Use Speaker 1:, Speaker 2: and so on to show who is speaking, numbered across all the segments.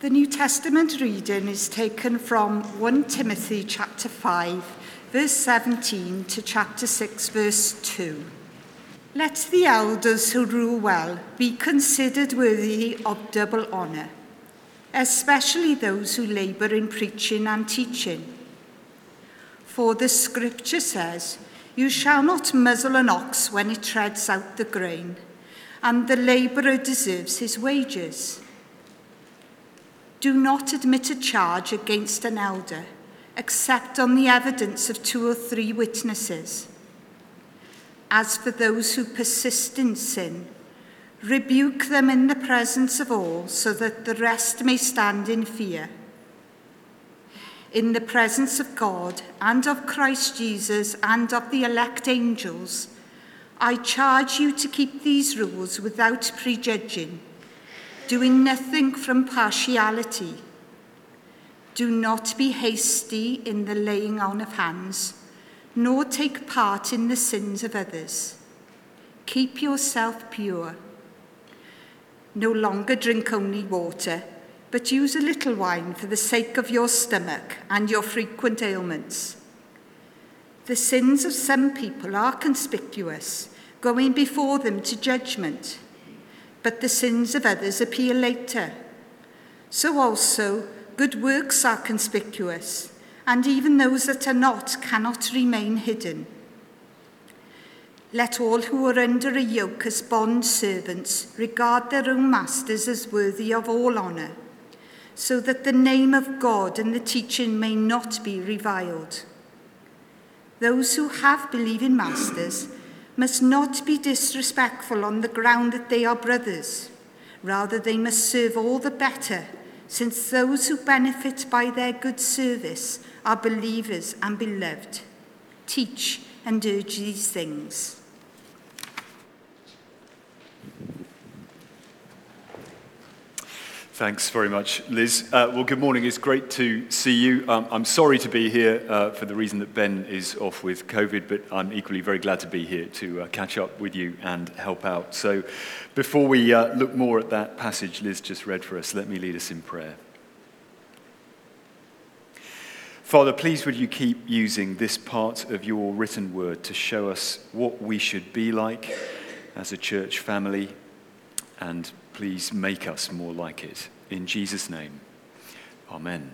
Speaker 1: The New Testament reading is taken from 1 Timothy chapter 5, verse 17 to chapter 6, verse 2. Let the elders who rule well be considered worthy of double honour, especially those who labour in preaching and teaching. For the scripture says, You shall not muzzle an ox when it treads out the grain, and the labourer deserves his wages. Do not admit a charge against an elder, except on the evidence of two or three witnesses. As for those who persist in sin, rebuke them in the presence of all, so that the rest may stand in fear. In the presence of God and of Christ Jesus and of the elect angels, I charge you to keep these rules without prejudging, doing nothing from partiality. Do not be hasty in the laying on of hands nor take part in the sins of others. Keep yourself pure. No longer drink only water, but use a little wine for the sake of your stomach and your frequent ailments. The sins of some people are conspicuous, going before them to judgment, but the sins of others appear later. So also, good works are conspicuous and even those that are not cannot remain hidden. Let all who are under a yoke as bond servants regard their own masters as worthy of all honour, so that the name of God and the teaching may not be reviled. Those who have believing masters must not be disrespectful on the ground that they are brothers. Rather, they must serve all the better, since those who benefit by their good service are believers and beloved. Teach and urge these things.
Speaker 2: Thanks very much, Liz. Uh, well, good morning. It's great to see you. Um, I'm sorry to be here uh, for the reason that Ben is off with COVID, but I'm equally very glad to be here to uh, catch up with you and help out. So, before we uh, look more at that passage Liz just read for us, let me lead us in prayer. Father, please would you keep using this part of your written word to show us what we should be like as a church family, and please make us more like it. In Jesus' name, Amen.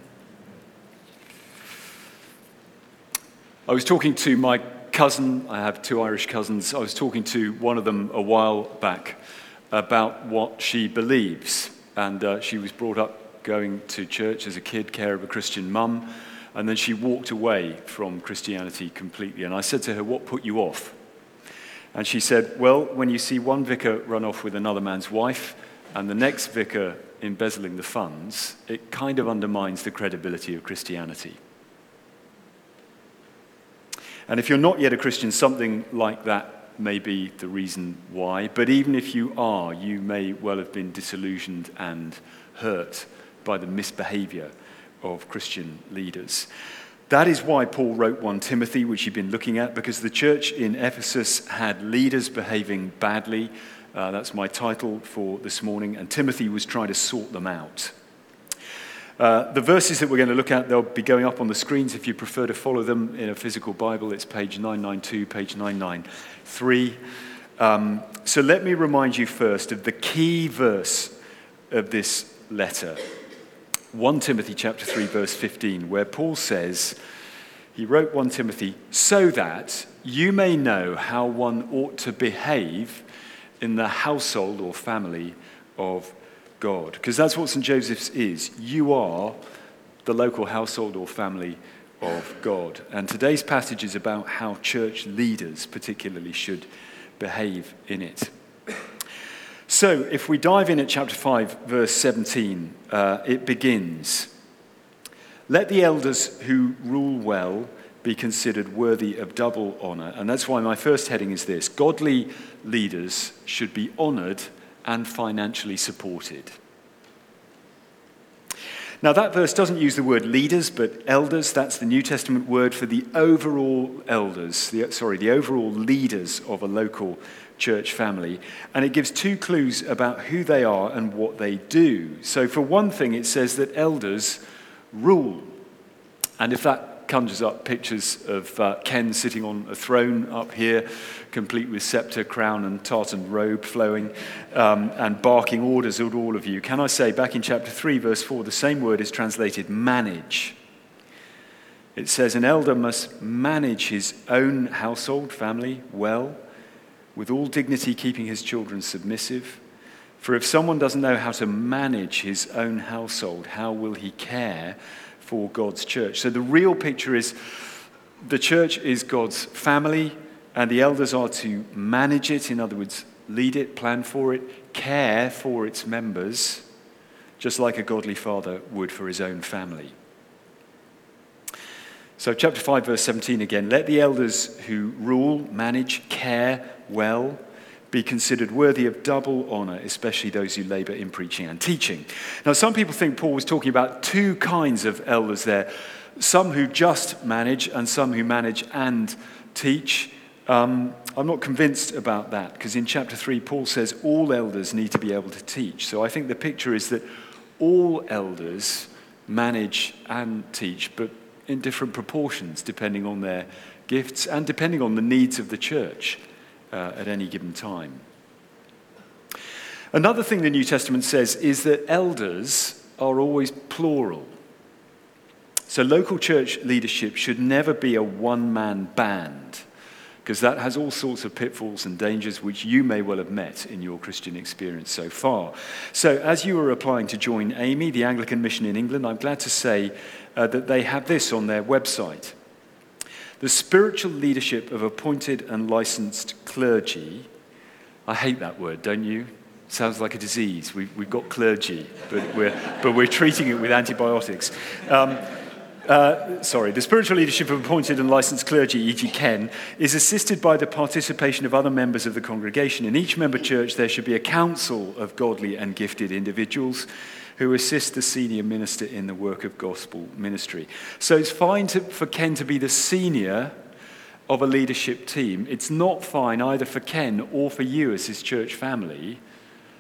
Speaker 2: I was talking to my cousin, I have two Irish cousins. I was talking to one of them a while back about what she believes. And uh, she was brought up going to church as a kid, care of a Christian mum. And then she walked away from Christianity completely. And I said to her, What put you off? And she said, Well, when you see one vicar run off with another man's wife and the next vicar embezzling the funds, it kind of undermines the credibility of Christianity. And if you're not yet a Christian, something like that may be the reason why. But even if you are, you may well have been disillusioned and hurt by the misbehavior of Christian leaders. That is why Paul wrote 1 Timothy, which you've been looking at, because the church in Ephesus had leaders behaving badly. Uh, that's my title for this morning. And Timothy was trying to sort them out. Uh, the verses that we're going to look at, they'll be going up on the screens if you prefer to follow them in a physical Bible. It's page 992, page 993. Um, so let me remind you first of the key verse of this letter. 1 Timothy chapter 3 verse 15 where Paul says he wrote 1 Timothy so that you may know how one ought to behave in the household or family of God. Because that's what St Joseph's is. You are the local household or family of God. And today's passage is about how church leaders particularly should behave in it. So, if we dive in at chapter 5, verse 17, uh, it begins Let the elders who rule well be considered worthy of double honor. And that's why my first heading is this Godly leaders should be honored and financially supported. Now, that verse doesn't use the word leaders, but elders. That's the New Testament word for the overall elders, the, sorry, the overall leaders of a local church family. And it gives two clues about who they are and what they do. So, for one thing, it says that elders rule. And if that conjures up pictures of uh, Ken sitting on a throne up here, complete with scepter, crown, and tartan robe flowing, um, and barking orders at all of you. Can I say, back in chapter 3, verse 4, the same word is translated manage. It says, An elder must manage his own household, family, well, with all dignity, keeping his children submissive. For if someone doesn't know how to manage his own household, how will he care for God's church. So the real picture is the church is God's family, and the elders are to manage it, in other words, lead it, plan for it, care for its members, just like a godly father would for his own family. So, chapter 5, verse 17 again let the elders who rule, manage, care well be considered worthy of double honor, especially those who labor in preaching and teaching. Now, some people think Paul was talking about two kinds of elders there some who just manage and some who manage and teach. Um, I'm not convinced about that because in chapter 3, Paul says all elders need to be able to teach. So I think the picture is that all elders manage and teach, but in different proportions depending on their gifts and depending on the needs of the church uh, at any given time. Another thing the New Testament says is that elders are always plural. So local church leadership should never be a one man band, because that has all sorts of pitfalls and dangers which you may well have met in your Christian experience so far. So, as you are applying to join AMiE, the Anglican Mission in England, I'm glad to say uh, that they have this on their website. The spiritual leadership of appointed and licensed clergy. I hate that word, don't you? Sounds like a disease. We've, we've got clergy, but we're, but we're treating it with antibiotics. Um, uh, sorry, the spiritual leadership of appointed and licensed clergy, e.g., Ken, is assisted by the participation of other members of the congregation. In each member church, there should be a council of godly and gifted individuals who assist the senior minister in the work of gospel ministry. So it's fine to, for Ken to be the senior of a leadership team. It's not fine either for Ken or for you as his church family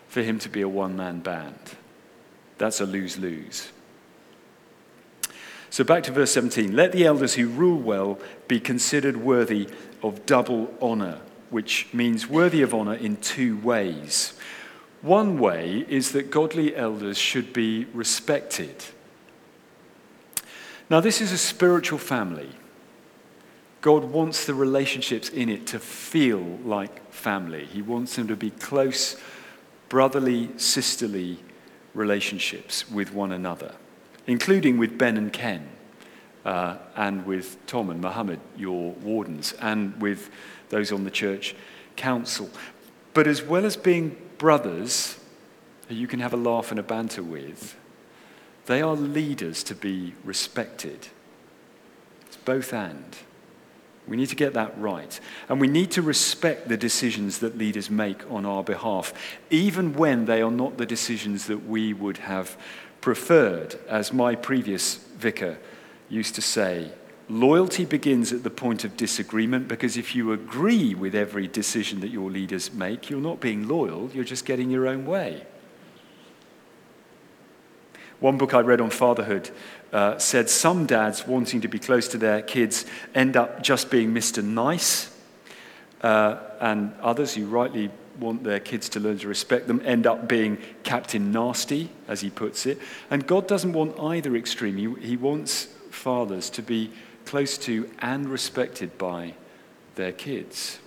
Speaker 2: for him to be a one man band. That's a lose lose. So back to verse 17. Let the elders who rule well be considered worthy of double honor, which means worthy of honor in two ways. One way is that godly elders should be respected. Now, this is a spiritual family. God wants the relationships in it to feel like family. He wants them to be close, brotherly, sisterly relationships with one another, including with Ben and Ken, uh, and with Tom and Mohammed, your wardens, and with those on the church council. But as well as being brothers who you can have a laugh and a banter with, they are leaders to be respected. It's both and. We need to get that right. And we need to respect the decisions that leaders make on our behalf, even when they are not the decisions that we would have preferred. As my previous vicar used to say, Loyalty begins at the point of disagreement because if you agree with every decision that your leaders make, you're not being loyal, you're just getting your own way. One book I read on fatherhood uh, said some dads wanting to be close to their kids end up just being Mr. Nice, uh, and others who rightly want their kids to learn to respect them end up being Captain Nasty, as he puts it. And God doesn't want either extreme. He, he wants fathers to be close to and respected by their kids.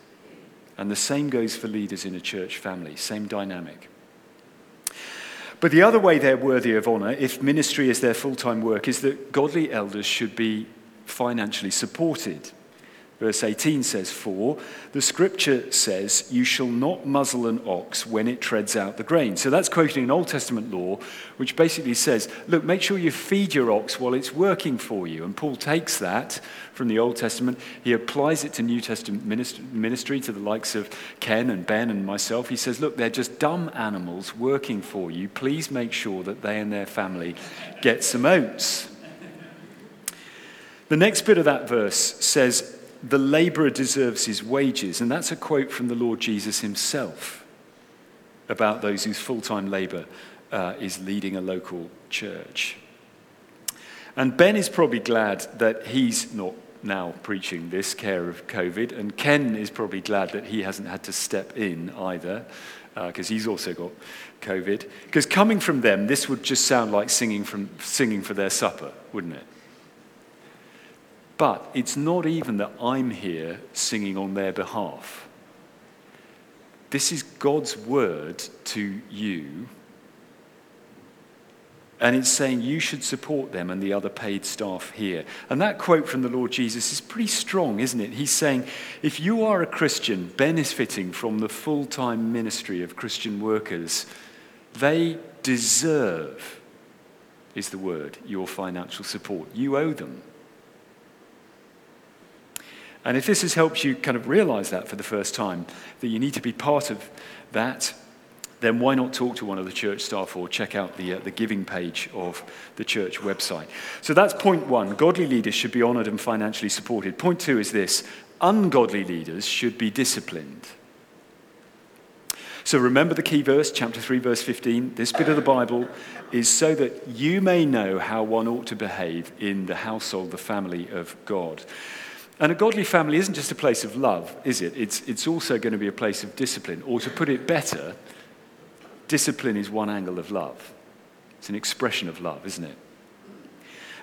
Speaker 2: And the same goes for leaders in a church family, same dynamic. But the other way they're worthy of honor, if ministry is their full time work, is that godly elders should be financially supported. Verse 18 says, For the scripture says, You shall not muzzle an ox when it treads out the grain. So that's quoting an Old Testament law, which basically says, Look, make sure you feed your ox while it's working for you. And Paul takes that from the Old Testament, he applies it to New Testament ministry, to the likes of Ken and Ben and myself. He says, Look, they're just dumb animals working for you. Please make sure that they and their family get some oats. The next bit of that verse says, the laborer deserves his wages. And that's a quote from the Lord Jesus himself about those whose full time labor uh, is leading a local church. And Ben is probably glad that he's not now preaching this care of COVID. And Ken is probably glad that he hasn't had to step in either, because uh, he's also got COVID. Because coming from them, this would just sound like singing, from, singing for their supper, wouldn't it? But it's not even that I'm here singing on their behalf. This is God's word to you. And it's saying you should support them and the other paid staff here. And that quote from the Lord Jesus is pretty strong, isn't it? He's saying, if you are a Christian benefiting from the full time ministry of Christian workers, they deserve, is the word, your financial support. You owe them. And if this has helped you kind of realize that for the first time, that you need to be part of that, then why not talk to one of the church staff or check out the, uh, the giving page of the church website? So that's point one. Godly leaders should be honored and financially supported. Point two is this ungodly leaders should be disciplined. So remember the key verse, chapter 3, verse 15. This bit of the Bible is so that you may know how one ought to behave in the household, the family of God. And a godly family isn't just a place of love, is it? It's, it's also going to be a place of discipline. Or to put it better, discipline is one angle of love. It's an expression of love, isn't it?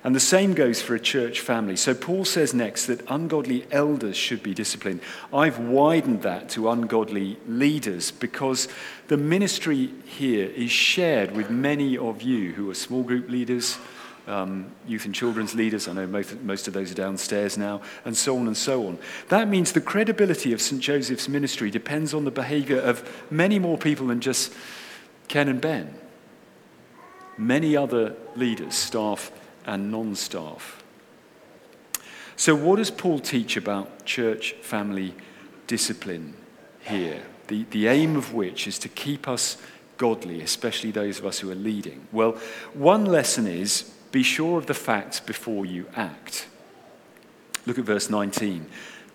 Speaker 2: And the same goes for a church family. So Paul says next that ungodly elders should be disciplined. I've widened that to ungodly leaders because the ministry here is shared with many of you who are small group leaders um, youth and children's leaders. I know most, most of those are downstairs now, and so on and so on. That means the credibility of St. Joseph's ministry depends on the behavior of many more people than just Ken and Ben. Many other leaders, staff and non staff. So, what does Paul teach about church family discipline here? The, the aim of which is to keep us godly, especially those of us who are leading. Well, one lesson is be sure of the facts before you act. Look at verse 19.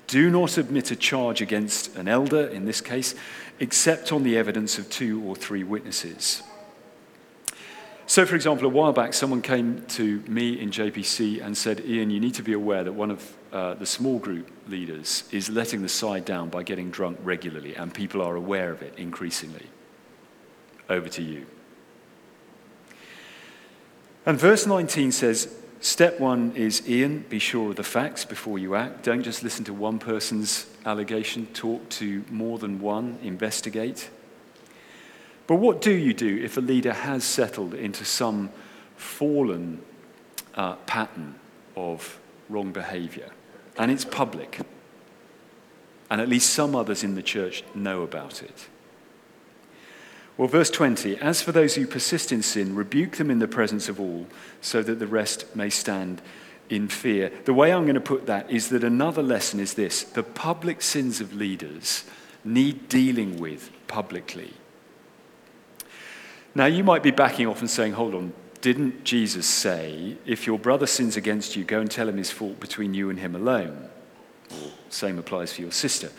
Speaker 2: Do not admit a charge against an elder, in this case, except on the evidence of two or three witnesses. So, for example, a while back, someone came to me in JPC and said, Ian, you need to be aware that one of uh, the small group leaders is letting the side down by getting drunk regularly, and people are aware of it increasingly. Over to you. And verse 19 says, Step one is Ian, be sure of the facts before you act. Don't just listen to one person's allegation, talk to more than one, investigate. But what do you do if a leader has settled into some fallen uh, pattern of wrong behavior and it's public? And at least some others in the church know about it. Well, verse 20 As for those who persist in sin, rebuke them in the presence of all, so that the rest may stand in fear. The way I'm going to put that is that another lesson is this the public sins of leaders need dealing with publicly. Now, you might be backing off and saying, hold on, didn't Jesus say, if your brother sins against you, go and tell him his fault between you and him alone? Same applies for your sister.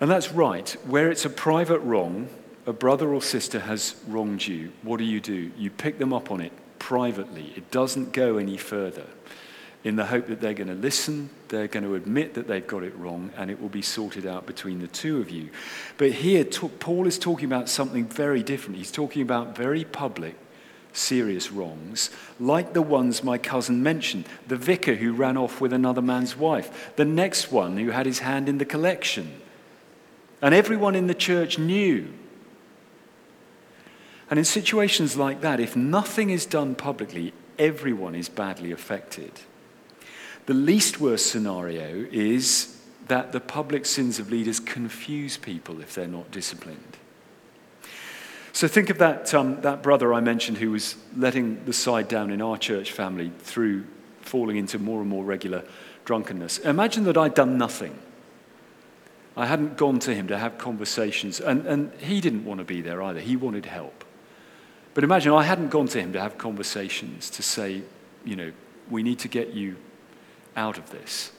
Speaker 2: And that's right. Where it's a private wrong, a brother or sister has wronged you, what do you do? You pick them up on it privately. It doesn't go any further in the hope that they're going to listen, they're going to admit that they've got it wrong, and it will be sorted out between the two of you. But here, Paul is talking about something very different. He's talking about very public, serious wrongs, like the ones my cousin mentioned the vicar who ran off with another man's wife, the next one who had his hand in the collection. And everyone in the church knew and in situations like that, if nothing is done publicly, everyone is badly affected. The least worst scenario is that the public sins of leaders confuse people if they're not disciplined. So think of that, um, that brother I mentioned who was letting the side down in our church family through falling into more and more regular drunkenness. Imagine that I'd done nothing. I hadn't gone to him to have conversations, and, and he didn't want to be there either. He wanted help. But imagine I hadn't gone to him to have conversations to say, you know, we need to get you out of this.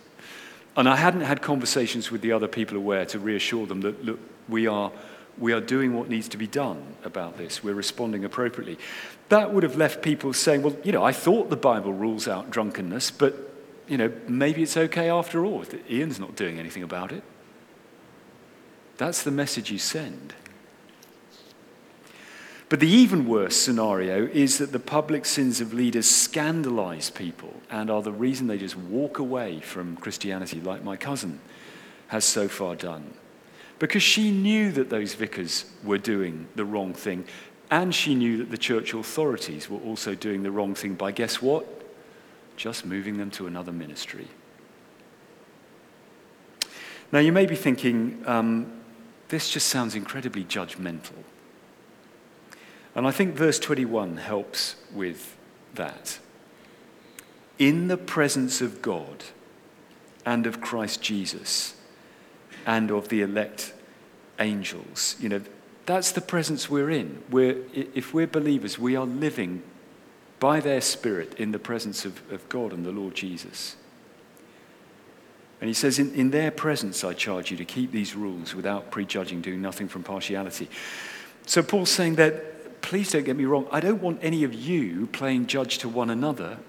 Speaker 2: And I hadn't had conversations with the other people aware to reassure them that, look, we are, we are doing what needs to be done about this. We're responding appropriately. That would have left people saying, well, you know, I thought the Bible rules out drunkenness, but, you know, maybe it's okay after all. Ian's not doing anything about it. That's the message you send. But the even worse scenario is that the public sins of leaders scandalize people and are the reason they just walk away from Christianity, like my cousin has so far done. Because she knew that those vicars were doing the wrong thing, and she knew that the church authorities were also doing the wrong thing by guess what? Just moving them to another ministry. Now, you may be thinking, um, this just sounds incredibly judgmental. And I think verse 21 helps with that. In the presence of God and of Christ Jesus and of the elect angels, you know, that's the presence we're in. We're, if we're believers, we are living by their Spirit in the presence of, of God and the Lord Jesus. And he says, in, in their presence, I charge you to keep these rules without prejudging, doing nothing from partiality. So Paul's saying that please don't get me wrong, I don't want any of you playing judge to one another.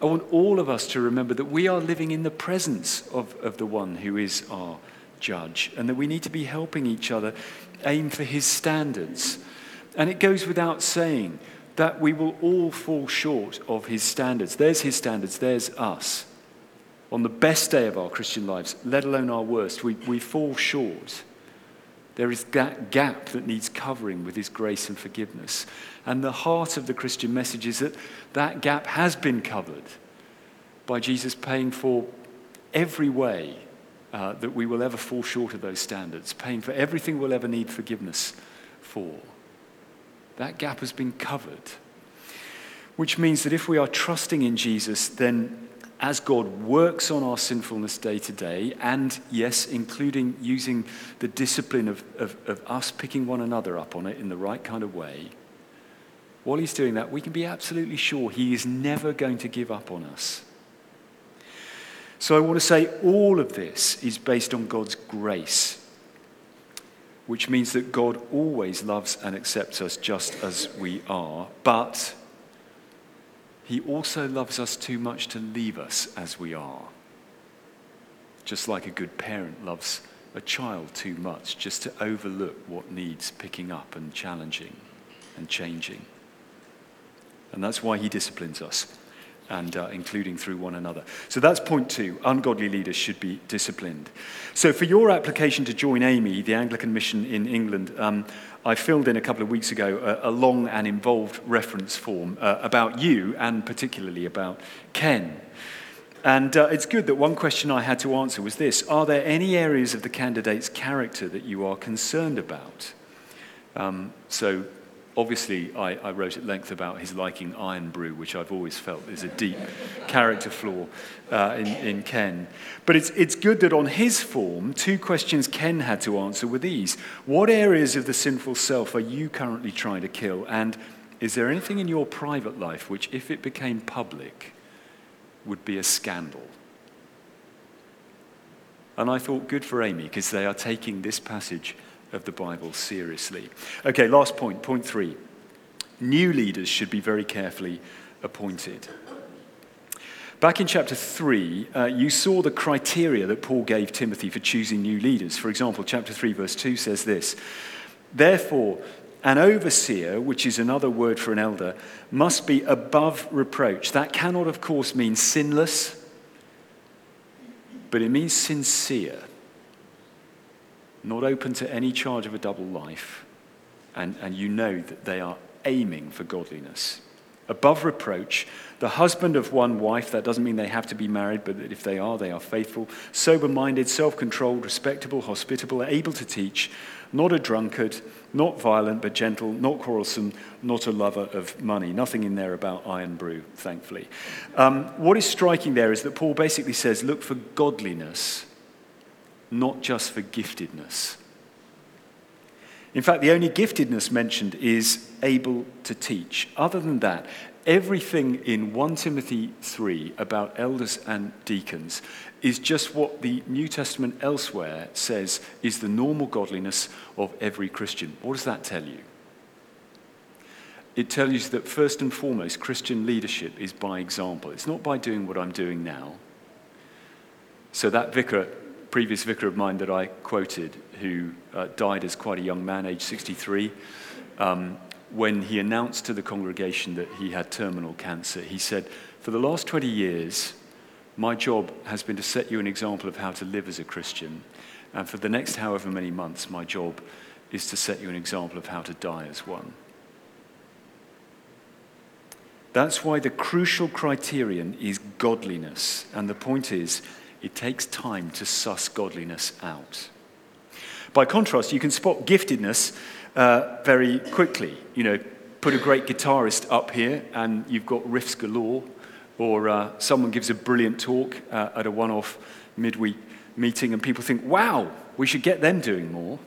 Speaker 2: I want all of us to remember that we are living in the presence of, of the one who is our judge and that we need to be helping each other aim for his standards. And it goes without saying that we will all fall short of his standards. There's his standards, there's us. On the best day of our Christian lives, let alone our worst, we, we fall short. There is that gap that needs covering with His grace and forgiveness. And the heart of the Christian message is that that gap has been covered by Jesus paying for every way uh, that we will ever fall short of those standards, paying for everything we'll ever need forgiveness for. That gap has been covered. Which means that if we are trusting in Jesus, then as God works on our sinfulness day to day, and yes, including using the discipline of, of, of, us picking one another up on it in the right kind of way, while He's doing that, we can be absolutely sure He is never going to give up on us. So I want to say all of this is based on God's grace, which means that God always loves and accepts us just as we are, but he also loves us too much to leave us as we are. Just like a good parent loves a child too much, just to overlook what needs picking up and challenging and changing. And that's why he disciplines us, and uh, including through one another. So that's point two ungodly leaders should be disciplined. So, for your application to join AMiE, the Anglican mission in England, um, I filled in a couple of weeks ago a, a long and involved reference form uh, about you and particularly about Ken. And uh, it's good that one question I had to answer was this Are there any areas of the candidate's character that you are concerned about? Um, so Obviously, I, I, wrote at length about his liking Irn-Bru, which I've always felt is a deep character flaw uh, in, in, Ken. But it's, it's good that on his form, two questions Ken had to answer were these What areas of the sinful self are you currently trying to kill? And is there anything in your private life which, if it became public, would be a scandal? And I thought, good for AMiE, because they are taking this passage of the Bible seriously. Okay, last point, point three. New leaders should be very carefully appointed. Back in chapter 3, uh, you saw the criteria that Paul gave Timothy for choosing new leaders. For example, chapter 3, verse 2 says this Therefore, an overseer, which is another word for an elder, must be above reproach. That cannot, of course, mean sinless, but it means sincere not open to any charge of a double life, and, and you know that they are aiming for godliness. above reproach, the husband of one wife, that doesn't mean they have to be married, but if they are, they are faithful, sober minded, self controlled, respectable, hospitable, able to teach, not a drunkard, not violent, but gentle, not quarrelsome, not a lover of money. Nothing in there about Irn-Bru, thankfully. Um, what is striking there is that Paul basically says look for godliness, not just for giftedness. In fact, the only giftedness mentioned is able to teach. Other than that, everything in 1 Timothy 3 about elders and deacons is just what the New Testament elsewhere says is the normal godliness of every Christian. What does that tell you? It tells you that first and foremost, Christian leadership is by example. It's not by doing what I'm doing now. So, that vicar, previous vicar of mine that I quoted, who uh, died as quite a young man, age 63, um, when he announced to the congregation that he had terminal cancer, he said, For the last 20 years, my job has been to set you an example of how to live as a Christian. And for the next however many months, my job is to set you an example of how to die as one. That's why the crucial criterion is godliness. And the point is, it takes time to suss godliness out. By contrast, you can spot giftedness uh, very quickly. You know, put a great guitarist up here and you've got riffs galore or uh, someone gives a brilliant talk uh, at a one off midweek meeting, and people think, wow, we should get them doing more.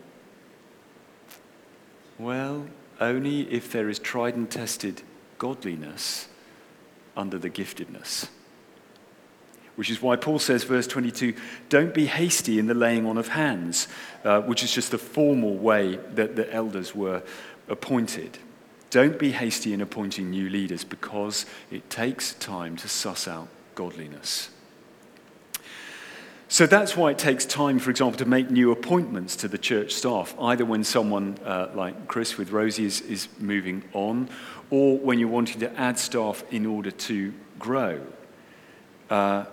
Speaker 2: Well, only if there is tried and tested godliness under the giftedness. Which is why Paul says, verse 22, don't be hasty in the laying on of hands, uh, which is just the formal way that the elders were appointed. Don't be hasty in appointing new leaders because it takes time to suss out godliness. So that's why it takes time, for example, to make new appointments to the church staff, either when someone uh, like Chris with Rosie is, is moving on, or when you're wanting to add staff in order to grow. Uh,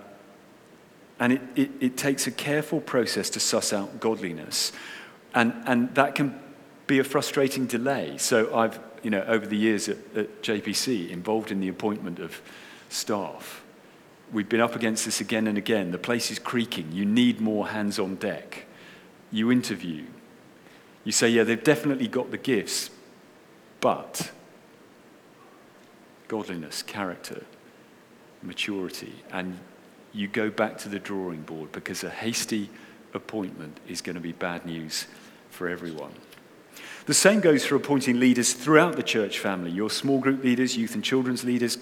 Speaker 2: and it, it, it, takes a careful process to suss out godliness. And, and that can be a frustrating delay. So I've you know, over the years at, at JPC, involved in the appointment of staff. We've been up against this again and again. The place is creaking. You need more hands on deck. You interview. You say, yeah, they've definitely got the gifts, but godliness, character, maturity, and you go back to the drawing board because a hasty appointment is going to be bad news for everyone. The same goes for appointing leaders throughout the church family your small group leaders, youth and children's leaders,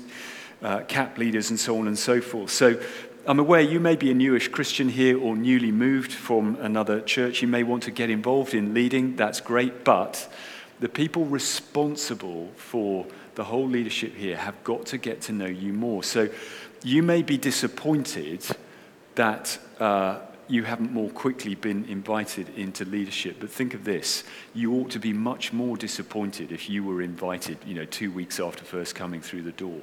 Speaker 2: uh, CAP leaders, and so on and so forth. So I'm aware you may be a newish Christian here or newly moved from another church. You may want to get involved in leading. That's great. But the people responsible for the whole leadership here have got to get to know you more. So you may be disappointed that uh, you haven't more quickly been invited into leadership. But think of this you ought to be much more disappointed if you were invited, you know, two weeks after first coming through the door.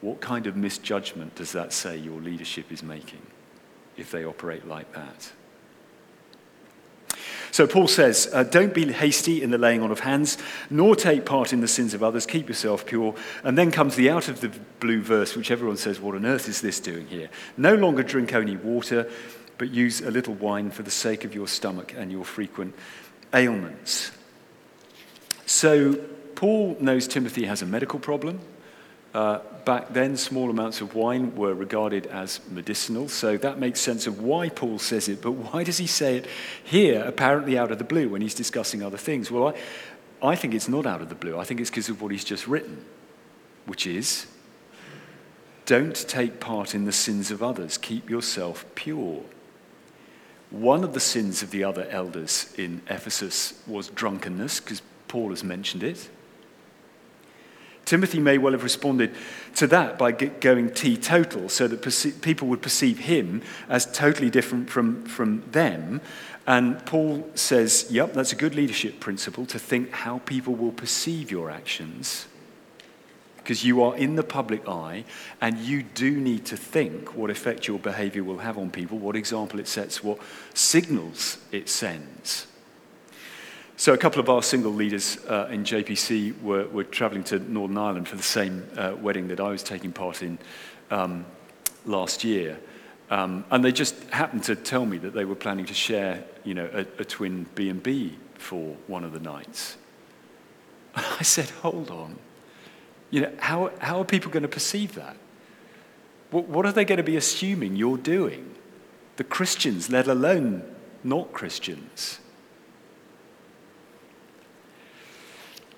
Speaker 2: What kind of misjudgment does that say your leadership is making if they operate like that? So Paul says, uh, Don't be hasty in the laying on of hands, nor take part in the sins of others. Keep yourself pure. And then comes the out of the blue verse, which everyone says, What on earth is this doing here? No longer drink only water, but use a little wine for the sake of your stomach and your frequent ailments. So Paul knows Timothy has a medical problem. Uh, back then, small amounts of wine were regarded as medicinal, so that makes sense of why Paul says it. But why does he say it here, apparently out of the blue, when he's discussing other things? Well, I, I think it's not out of the blue. I think it's because of what he's just written, which is don't take part in the sins of others, keep yourself pure. One of the sins of the other elders in Ephesus was drunkenness, because Paul has mentioned it. Timothy may well have responded to that by going teetotal so that perce- people would perceive him as totally different from, from them. And Paul says, yep, that's a good leadership principle to think how people will perceive your actions because you are in the public eye and you do need to think what effect your behavior will have on people, what example it sets, what signals it sends. So, a couple of our single leaders uh, in JPC were, were traveling to Northern Ireland for the same uh, wedding that I was taking part in um, last year. Um, and they just happened to tell me that they were planning to share, you know, a, a twin B&B for one of the nights. I said, hold on. You know, how, how are people going to perceive that? What, what are they going to be assuming you're doing? The Christians, let alone not Christians.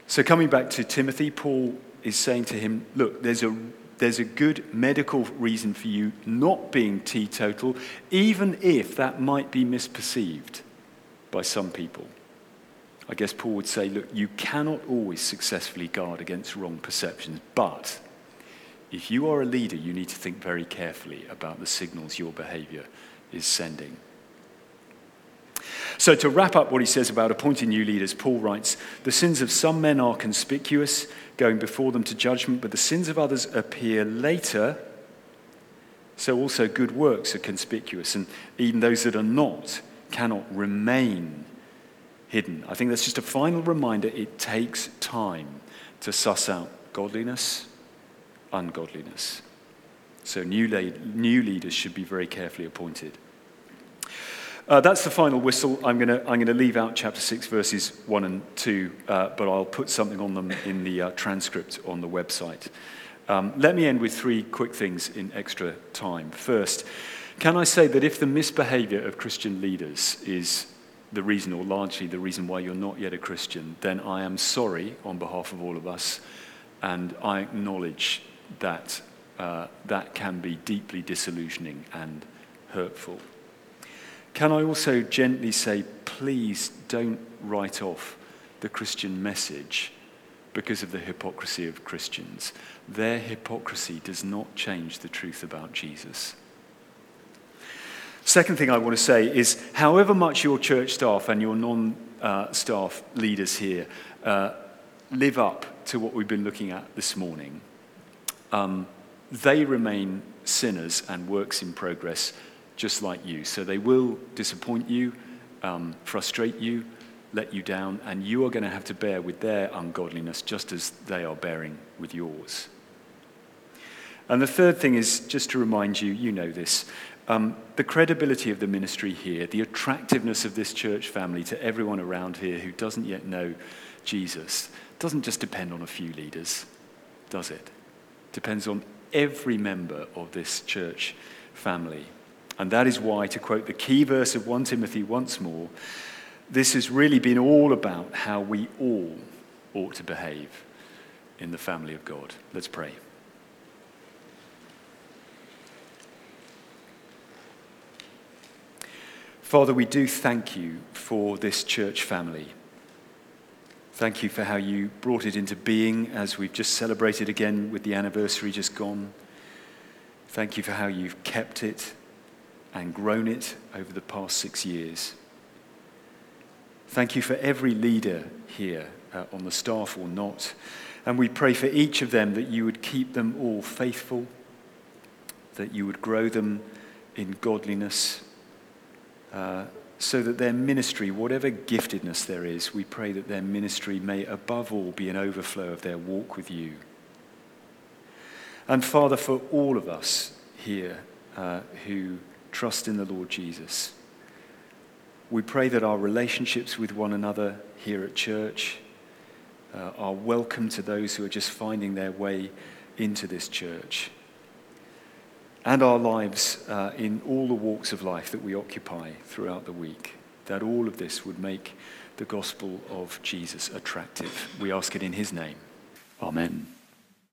Speaker 2: So, coming back to Timothy, Paul is saying to him, Look, there's a, there's a good medical reason for you not being teetotal, even if that might be misperceived by some people. I guess Paul would say, Look, you cannot always successfully guard against wrong perceptions, but if you are a leader, you need to think very carefully about the signals your behavior is sending. So, to wrap up what he says about appointing new leaders, Paul writes The sins of some men are conspicuous, going before them to judgment, but the sins of others appear later. So, also good works are conspicuous, and even those that are not cannot remain hidden. I think that's just a final reminder it takes time to suss out godliness, ungodliness. So, new, new leaders should be very carefully appointed. Uh, that's the final whistle. I'm going to I'm gonna leave out chapter 6, verses 1 and 2, uh, but I'll put something on them in the uh, transcript on the website. Um, let me end with three quick things in extra time. First, can I say that if the misbehavior of Christian leaders is the reason, or largely the reason why you're not yet a Christian, then I am sorry on behalf of all of us, and I acknowledge that uh, that can be deeply disillusioning and hurtful. Can I also gently say, please don't write off the Christian message because of the hypocrisy of Christians? Their hypocrisy does not change the truth about Jesus. Second thing I want to say is however much your church staff and your non uh, staff leaders here uh, live up to what we've been looking at this morning, um, they remain sinners and works in progress just like you. So they will disappoint you, um, frustrate you, let you down, and you are going to have to bear with their ungodliness just as they are bearing with yours. And the third thing is just to remind you, you know this, um, the credibility of the ministry here, the attractiveness of this church family to everyone around here who doesn't yet know Jesus, doesn't just depend on a few leaders, does it? Depends on every member of this church family. And that is why, to quote the key verse of 1 Timothy once more, this has really been all about how we all ought to behave in the family of God. Let's pray. Father, we do thank you for this church family. Thank you for how you brought it into being as we've just celebrated again with the anniversary just gone. Thank you for how you've kept it and grown it over the past six years. Thank you for every leader here uh, on the staff or not. And we pray for each of them that you would keep them all faithful, that you would grow them in godliness, uh, so that their ministry, whatever giftedness there is, we pray that their ministry may above all be an overflow of their walk with you. And Father, for all of us here uh, who trust in the Lord Jesus. We pray that our relationships with one another here at church uh, are welcome to those who are just finding their way into this church. And our lives uh, in all the walks of life that we occupy throughout the week, that all of this would make the gospel of Jesus attractive. We ask it in his name. Amen.